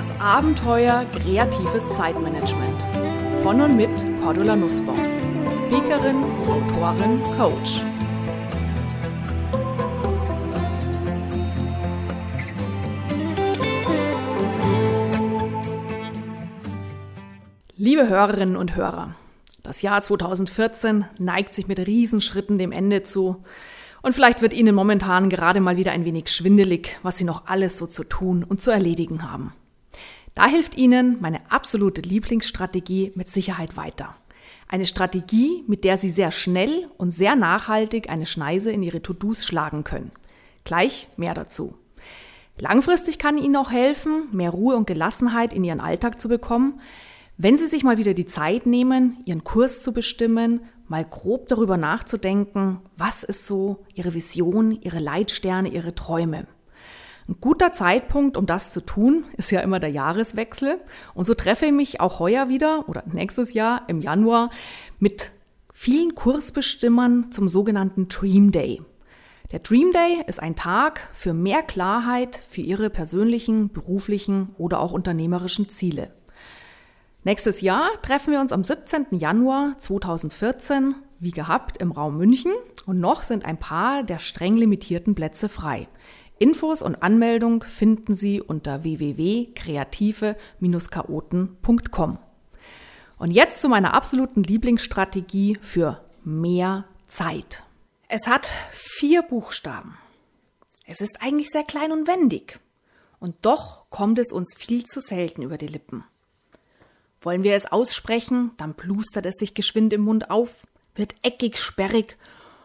Das Abenteuer kreatives Zeitmanagement. Von und mit Cordula Nussbaum. Speakerin, Autorin, Coach. Liebe Hörerinnen und Hörer, das Jahr 2014 neigt sich mit Riesenschritten dem Ende zu. Und vielleicht wird Ihnen momentan gerade mal wieder ein wenig schwindelig, was Sie noch alles so zu tun und zu erledigen haben. Da hilft Ihnen meine absolute Lieblingsstrategie mit Sicherheit weiter. Eine Strategie, mit der Sie sehr schnell und sehr nachhaltig eine Schneise in Ihre To-Dos schlagen können. Gleich mehr dazu. Langfristig kann Ihnen auch helfen, mehr Ruhe und Gelassenheit in Ihren Alltag zu bekommen, wenn Sie sich mal wieder die Zeit nehmen, Ihren Kurs zu bestimmen, mal grob darüber nachzudenken, was ist so Ihre Vision, Ihre Leitsterne, Ihre Träume. Ein guter Zeitpunkt, um das zu tun, ist ja immer der Jahreswechsel. Und so treffe ich mich auch heuer wieder oder nächstes Jahr im Januar mit vielen Kursbestimmern zum sogenannten Dream Day. Der Dream Day ist ein Tag für mehr Klarheit für Ihre persönlichen, beruflichen oder auch unternehmerischen Ziele. Nächstes Jahr treffen wir uns am 17. Januar 2014, wie gehabt, im Raum München und noch sind ein paar der streng limitierten Plätze frei. Infos und Anmeldung finden Sie unter www.kreative-chaoten.com. Und jetzt zu meiner absoluten Lieblingsstrategie für mehr Zeit. Es hat vier Buchstaben. Es ist eigentlich sehr klein und wendig. Und doch kommt es uns viel zu selten über die Lippen. Wollen wir es aussprechen, dann plustert es sich geschwind im Mund auf, wird eckig sperrig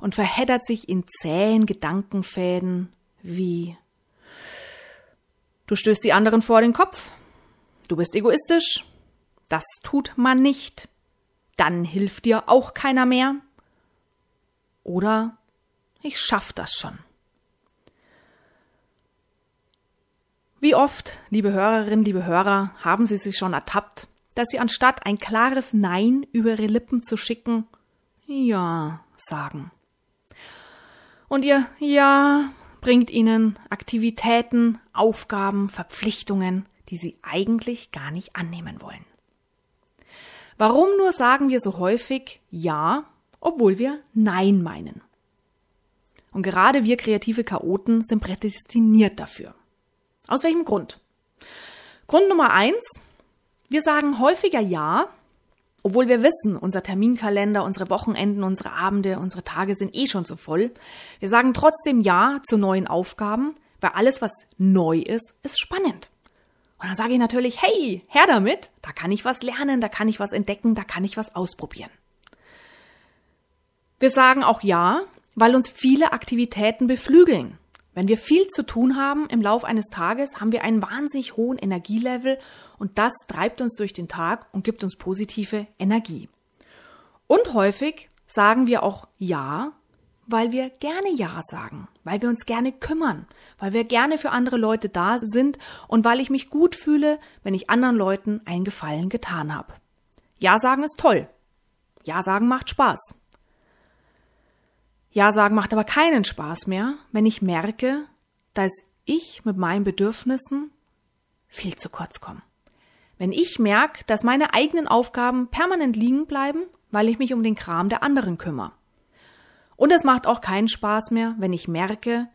und verheddert sich in zähen Gedankenfäden wie Du stößt die anderen vor den Kopf, du bist egoistisch, das tut man nicht, dann hilft dir auch keiner mehr. Oder ich schaff das schon. Wie oft, liebe Hörerinnen, liebe Hörer, haben Sie sich schon ertappt, dass sie anstatt ein klares Nein über ihre Lippen zu schicken, Ja sagen. Und ihr Ja bringt ihnen Aktivitäten, Aufgaben, Verpflichtungen, die sie eigentlich gar nicht annehmen wollen. Warum nur sagen wir so häufig Ja, obwohl wir Nein meinen? Und gerade wir kreative Chaoten sind prädestiniert dafür. Aus welchem Grund? Grund Nummer eins, wir sagen häufiger Ja, obwohl wir wissen, unser Terminkalender, unsere Wochenenden, unsere Abende, unsere Tage sind eh schon so voll. Wir sagen trotzdem Ja zu neuen Aufgaben, weil alles, was neu ist, ist spannend. Und dann sage ich natürlich, hey, her damit, da kann ich was lernen, da kann ich was entdecken, da kann ich was ausprobieren. Wir sagen auch Ja, weil uns viele Aktivitäten beflügeln. Wenn wir viel zu tun haben im Lauf eines Tages, haben wir einen wahnsinnig hohen Energielevel und das treibt uns durch den Tag und gibt uns positive Energie. Und häufig sagen wir auch Ja, weil wir gerne Ja sagen, weil wir uns gerne kümmern, weil wir gerne für andere Leute da sind und weil ich mich gut fühle, wenn ich anderen Leuten einen Gefallen getan habe. Ja sagen ist toll. Ja sagen macht Spaß. Ja sagen macht aber keinen Spaß mehr, wenn ich merke, dass ich mit meinen Bedürfnissen viel zu kurz komme. Wenn ich merke, dass meine eigenen Aufgaben permanent liegen bleiben, weil ich mich um den Kram der anderen kümmere. Und es macht auch keinen Spaß mehr, wenn ich merke,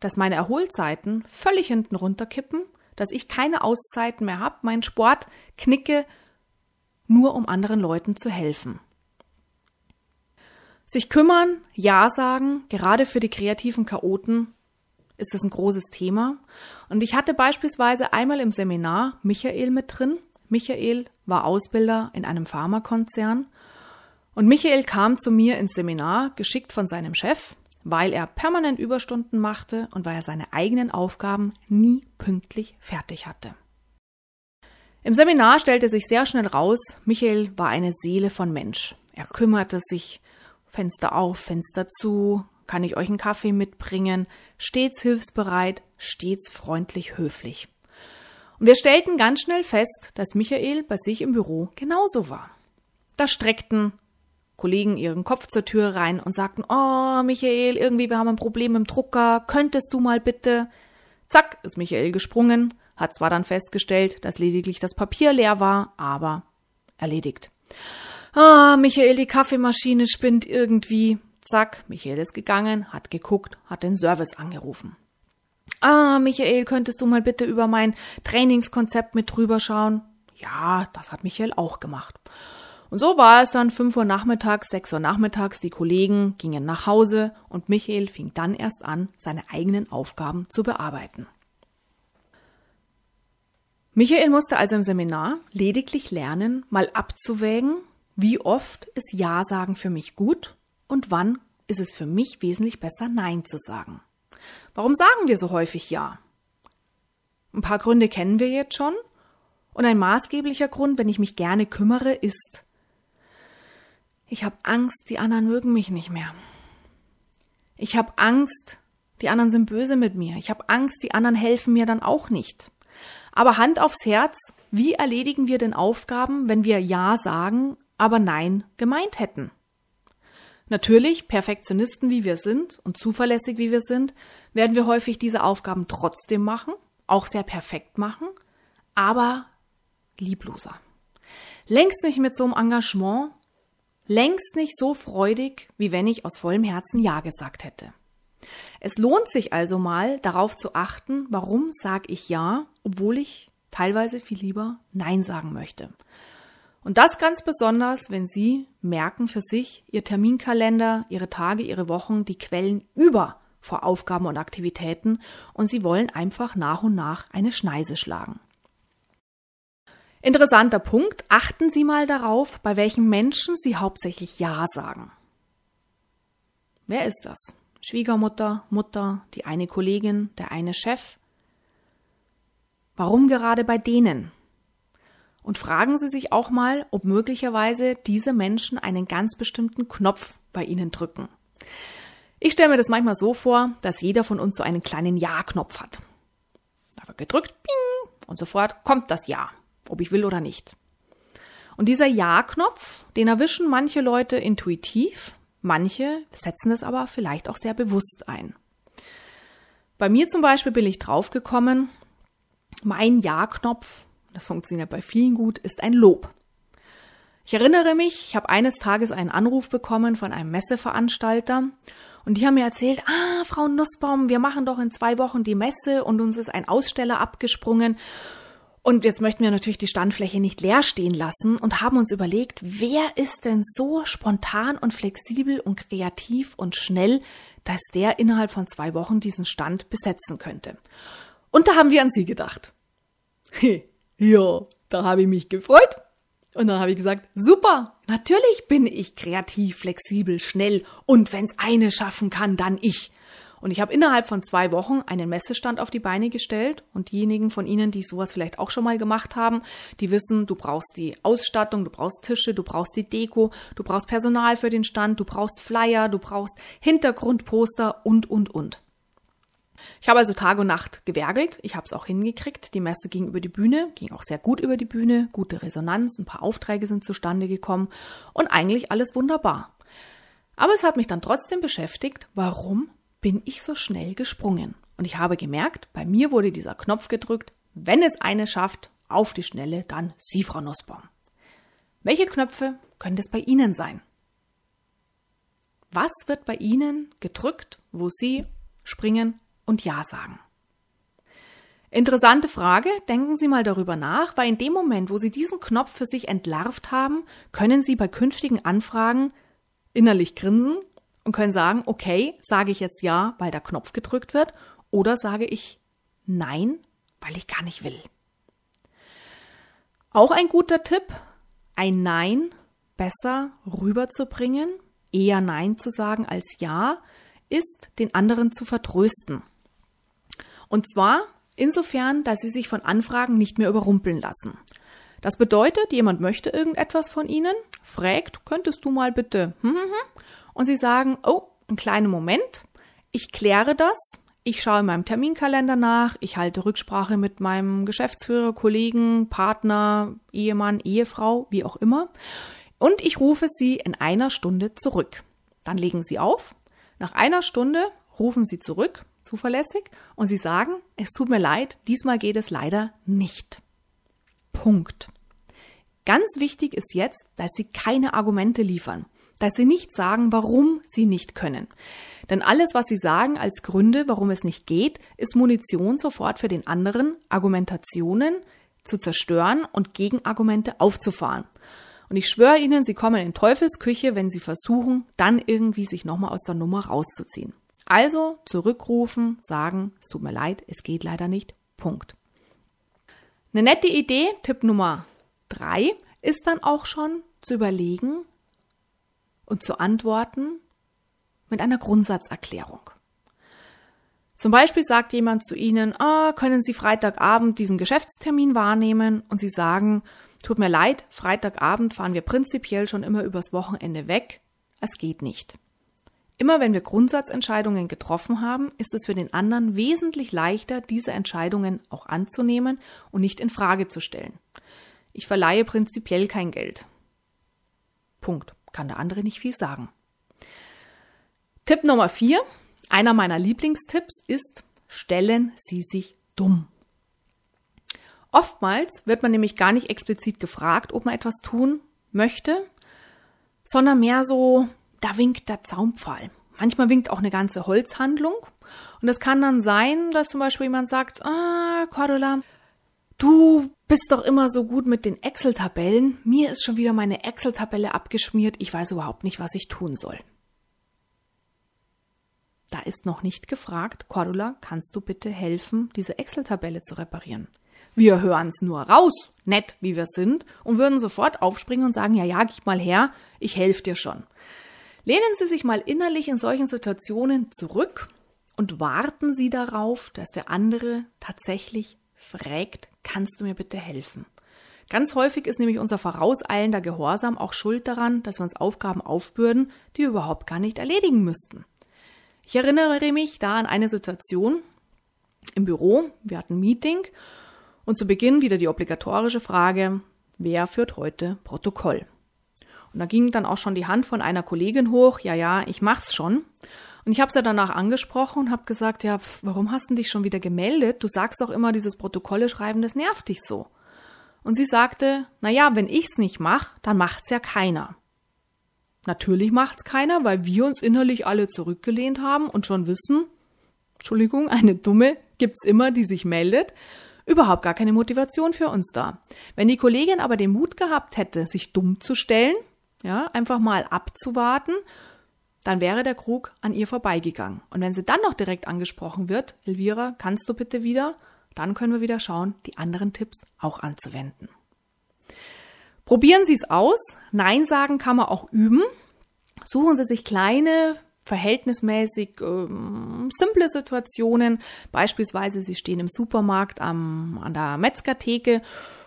dass meine Erholzeiten völlig hinten runterkippen, dass ich keine Auszeiten mehr habe, meinen Sport knicke, nur um anderen Leuten zu helfen. Sich kümmern, Ja sagen, gerade für die kreativen Chaoten ist das ein großes Thema. Und ich hatte beispielsweise einmal im Seminar Michael mit drin. Michael war Ausbilder in einem Pharmakonzern. Und Michael kam zu mir ins Seminar, geschickt von seinem Chef, weil er permanent Überstunden machte und weil er seine eigenen Aufgaben nie pünktlich fertig hatte. Im Seminar stellte sich sehr schnell raus, Michael war eine Seele von Mensch. Er kümmerte sich Fenster auf, Fenster zu, kann ich euch einen Kaffee mitbringen, stets hilfsbereit, stets freundlich höflich. Und wir stellten ganz schnell fest, dass Michael bei sich im Büro genauso war. Da streckten Kollegen ihren Kopf zur Tür rein und sagten, oh, Michael, irgendwie wir haben ein Problem im Drucker, könntest du mal bitte? Zack, ist Michael gesprungen, hat zwar dann festgestellt, dass lediglich das Papier leer war, aber erledigt. Ah, Michael, die Kaffeemaschine spinnt irgendwie. Zack, Michael ist gegangen, hat geguckt, hat den Service angerufen. Ah, Michael, könntest du mal bitte über mein Trainingskonzept mit drüber schauen? Ja, das hat Michael auch gemacht. Und so war es dann fünf Uhr nachmittags, sechs Uhr nachmittags, die Kollegen gingen nach Hause und Michael fing dann erst an, seine eigenen Aufgaben zu bearbeiten. Michael musste also im Seminar lediglich lernen, mal abzuwägen, wie oft ist Ja sagen für mich gut und wann ist es für mich wesentlich besser, Nein zu sagen. Warum sagen wir so häufig Ja? Ein paar Gründe kennen wir jetzt schon. Und ein maßgeblicher Grund, wenn ich mich gerne kümmere, ist, ich habe Angst, die anderen mögen mich nicht mehr. Ich habe Angst, die anderen sind böse mit mir. Ich habe Angst, die anderen helfen mir dann auch nicht. Aber Hand aufs Herz, wie erledigen wir denn Aufgaben, wenn wir Ja sagen, aber Nein gemeint hätten? Natürlich, Perfektionisten wie wir sind und zuverlässig wie wir sind, werden wir häufig diese Aufgaben trotzdem machen, auch sehr perfekt machen, aber liebloser. Längst nicht mit so einem Engagement, längst nicht so freudig, wie wenn ich aus vollem Herzen Ja gesagt hätte. Es lohnt sich also mal darauf zu achten, warum sage ich Ja, obwohl ich teilweise viel lieber Nein sagen möchte. Und das ganz besonders, wenn Sie merken für sich, Ihr Terminkalender, Ihre Tage, Ihre Wochen, die quellen über vor Aufgaben und Aktivitäten und Sie wollen einfach nach und nach eine Schneise schlagen. Interessanter Punkt, achten Sie mal darauf, bei welchen Menschen Sie hauptsächlich Ja sagen. Wer ist das? Schwiegermutter, Mutter, die eine Kollegin, der eine Chef? Warum gerade bei denen? Und fragen Sie sich auch mal, ob möglicherweise diese Menschen einen ganz bestimmten Knopf bei Ihnen drücken. Ich stelle mir das manchmal so vor, dass jeder von uns so einen kleinen Ja-Knopf hat. Da wird gedrückt, ping, und sofort kommt das Ja, ob ich will oder nicht. Und dieser Ja-Knopf, den erwischen manche Leute intuitiv, Manche setzen es aber vielleicht auch sehr bewusst ein. Bei mir zum Beispiel bin ich draufgekommen, mein Ja-Knopf, das funktioniert bei vielen gut, ist ein Lob. Ich erinnere mich, ich habe eines Tages einen Anruf bekommen von einem Messeveranstalter und die haben mir erzählt, ah, Frau Nussbaum, wir machen doch in zwei Wochen die Messe und uns ist ein Aussteller abgesprungen und jetzt möchten wir natürlich die Standfläche nicht leer stehen lassen und haben uns überlegt, wer ist denn so spontan und flexibel und kreativ und schnell, dass der innerhalb von zwei Wochen diesen Stand besetzen könnte. Und da haben wir an Sie gedacht. ja, da habe ich mich gefreut. Und dann habe ich gesagt, super, natürlich bin ich kreativ, flexibel, schnell und wenn's eine schaffen kann, dann ich. Und ich habe innerhalb von zwei Wochen einen Messestand auf die Beine gestellt. Und diejenigen von Ihnen, die sowas vielleicht auch schon mal gemacht haben, die wissen, du brauchst die Ausstattung, du brauchst Tische, du brauchst die Deko, du brauchst Personal für den Stand, du brauchst Flyer, du brauchst Hintergrundposter und, und, und. Ich habe also Tag und Nacht gewergelt. Ich habe es auch hingekriegt. Die Messe ging über die Bühne, ging auch sehr gut über die Bühne, gute Resonanz, ein paar Aufträge sind zustande gekommen und eigentlich alles wunderbar. Aber es hat mich dann trotzdem beschäftigt, warum bin ich so schnell gesprungen. Und ich habe gemerkt, bei mir wurde dieser Knopf gedrückt, wenn es eine schafft, auf die Schnelle, dann Sie, Frau Nussbaum. Welche Knöpfe können es bei Ihnen sein? Was wird bei Ihnen gedrückt, wo Sie springen und Ja sagen? Interessante Frage, denken Sie mal darüber nach, weil in dem Moment, wo Sie diesen Knopf für sich entlarvt haben, können Sie bei künftigen Anfragen innerlich grinsen und können sagen, okay, sage ich jetzt ja, weil der Knopf gedrückt wird, oder sage ich nein, weil ich gar nicht will. Auch ein guter Tipp, ein Nein besser rüberzubringen, eher Nein zu sagen als Ja, ist, den anderen zu vertrösten. Und zwar insofern, dass sie sich von Anfragen nicht mehr überrumpeln lassen. Das bedeutet, jemand möchte irgendetwas von Ihnen, fragt, könntest du mal bitte, hm, hm, hm, und sie sagen, oh, einen kleinen Moment, ich kläre das, ich schaue in meinem Terminkalender nach, ich halte Rücksprache mit meinem Geschäftsführer, Kollegen, Partner, Ehemann, Ehefrau, wie auch immer, und ich rufe sie in einer Stunde zurück. Dann legen sie auf. Nach einer Stunde rufen sie zurück, zuverlässig und Sie sagen, es tut mir leid, diesmal geht es leider nicht. Punkt. Ganz wichtig ist jetzt, dass Sie keine Argumente liefern, dass Sie nicht sagen, warum Sie nicht können. Denn alles, was Sie sagen als Gründe, warum es nicht geht, ist Munition sofort für den anderen, Argumentationen zu zerstören und Gegenargumente aufzufahren. Und ich schwöre Ihnen, Sie kommen in Teufelsküche, wenn Sie versuchen, dann irgendwie sich nochmal aus der Nummer rauszuziehen. Also zurückrufen, sagen, es tut mir leid, es geht leider nicht. Punkt. Eine nette Idee, Tipp Nummer drei, ist dann auch schon zu überlegen und zu antworten mit einer Grundsatzerklärung. Zum Beispiel sagt jemand zu Ihnen, ah, können Sie Freitagabend diesen Geschäftstermin wahrnehmen? Und Sie sagen, tut mir leid, Freitagabend fahren wir prinzipiell schon immer übers Wochenende weg. Es geht nicht. Immer wenn wir Grundsatzentscheidungen getroffen haben, ist es für den anderen wesentlich leichter, diese Entscheidungen auch anzunehmen und nicht in Frage zu stellen. Ich verleihe prinzipiell kein Geld. Punkt. Kann der andere nicht viel sagen. Tipp Nummer vier, einer meiner Lieblingstipps ist, stellen Sie sich dumm. Oftmals wird man nämlich gar nicht explizit gefragt, ob man etwas tun möchte, sondern mehr so, da winkt der Zaunpfahl. Manchmal winkt auch eine ganze Holzhandlung. Und es kann dann sein, dass zum Beispiel jemand sagt, ah, Cordula, du bist doch immer so gut mit den Excel-Tabellen. Mir ist schon wieder meine Excel-Tabelle abgeschmiert. Ich weiß überhaupt nicht, was ich tun soll. Da ist noch nicht gefragt, Cordula, kannst du bitte helfen, diese Excel-Tabelle zu reparieren? Wir hören's nur raus, nett wie wir sind, und würden sofort aufspringen und sagen, ja, ja, gib mal her, ich helfe dir schon. Lehnen Sie sich mal innerlich in solchen Situationen zurück und warten Sie darauf, dass der andere tatsächlich fragt, kannst du mir bitte helfen? Ganz häufig ist nämlich unser vorauseilender Gehorsam auch schuld daran, dass wir uns Aufgaben aufbürden, die wir überhaupt gar nicht erledigen müssten. Ich erinnere mich da an eine Situation im Büro. Wir hatten ein Meeting und zu Beginn wieder die obligatorische Frage, wer führt heute Protokoll? Und da ging dann auch schon die Hand von einer Kollegin hoch, ja, ja, ich mach's schon. Und ich habe sie danach angesprochen und habe gesagt, ja, warum hast du dich schon wieder gemeldet? Du sagst doch immer, dieses Protokolle schreiben, das nervt dich so. Und sie sagte, na ja, wenn ich's nicht mach, dann macht's ja keiner. Natürlich macht's keiner, weil wir uns innerlich alle zurückgelehnt haben und schon wissen, Entschuldigung, eine Dumme gibt's immer, die sich meldet überhaupt gar keine Motivation für uns da. Wenn die Kollegin aber den Mut gehabt hätte, sich dumm zu stellen, ja, einfach mal abzuwarten, dann wäre der Krug an ihr vorbeigegangen. Und wenn sie dann noch direkt angesprochen wird, Elvira, kannst du bitte wieder, dann können wir wieder schauen, die anderen Tipps auch anzuwenden. Probieren Sie es aus. Nein sagen kann man auch üben. Suchen Sie sich kleine, verhältnismäßig ähm, simple Situationen. Beispielsweise, Sie stehen im Supermarkt am, an der Metzgertheke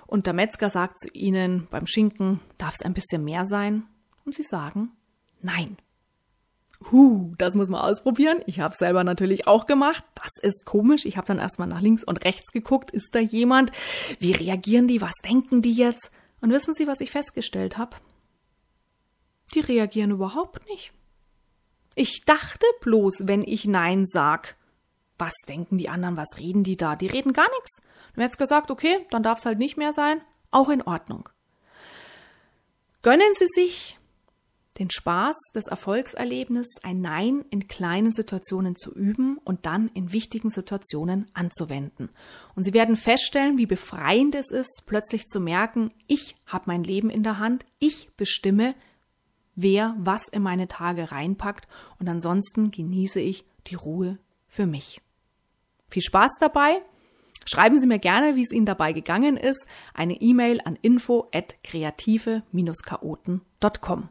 und der Metzger sagt zu Ihnen, beim Schinken darf es ein bisschen mehr sein. Und Sie sagen, nein. Huh, das muss man ausprobieren. Ich habe selber natürlich auch gemacht. Das ist komisch. Ich habe dann erstmal nach links und rechts geguckt. Ist da jemand? Wie reagieren die? Was denken die jetzt? Und wissen Sie, was ich festgestellt habe? Die reagieren überhaupt nicht. Ich dachte bloß, wenn ich Nein sag. Was denken die anderen? Was reden die da? Die reden gar nichts. Dann jetzt gesagt, okay, dann darf es halt nicht mehr sein. Auch in Ordnung. Gönnen Sie sich den Spaß des Erfolgserlebnisses, ein Nein in kleinen Situationen zu üben und dann in wichtigen Situationen anzuwenden. Und Sie werden feststellen, wie befreiend es ist, plötzlich zu merken, ich habe mein Leben in der Hand, ich bestimme, wer was in meine Tage reinpackt und ansonsten genieße ich die Ruhe für mich. Viel Spaß dabei! Schreiben Sie mir gerne, wie es Ihnen dabei gegangen ist, eine E-Mail an info at kreative-chaoten.com.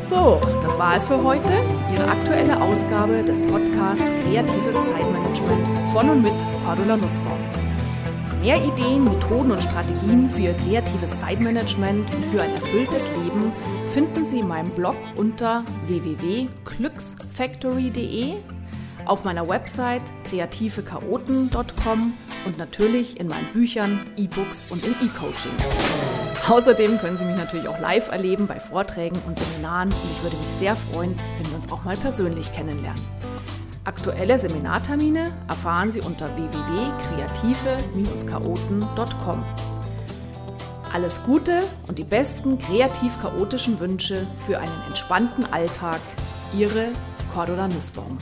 So, das war es für heute. Ihre aktuelle Ausgabe des Podcasts Kreatives Zeitmanagement von und mit Cordula Nussbaum. Mehr Ideen, Methoden und Strategien für kreatives Zeitmanagement und für ein erfülltes Leben finden Sie in meinem Blog unter www.glücksfactory.de, auf meiner Website kreativechaoten.com und natürlich in meinen Büchern, E-Books und im E-Coaching. Außerdem können Sie mich natürlich auch live erleben bei Vorträgen und Seminaren und ich würde mich sehr freuen, wenn wir uns auch mal persönlich kennenlernen. Aktuelle Seminartermine erfahren Sie unter www.kreative-chaoten.com. Alles Gute und die besten kreativ-chaotischen Wünsche für einen entspannten Alltag. Ihre Cordula Nussbaum.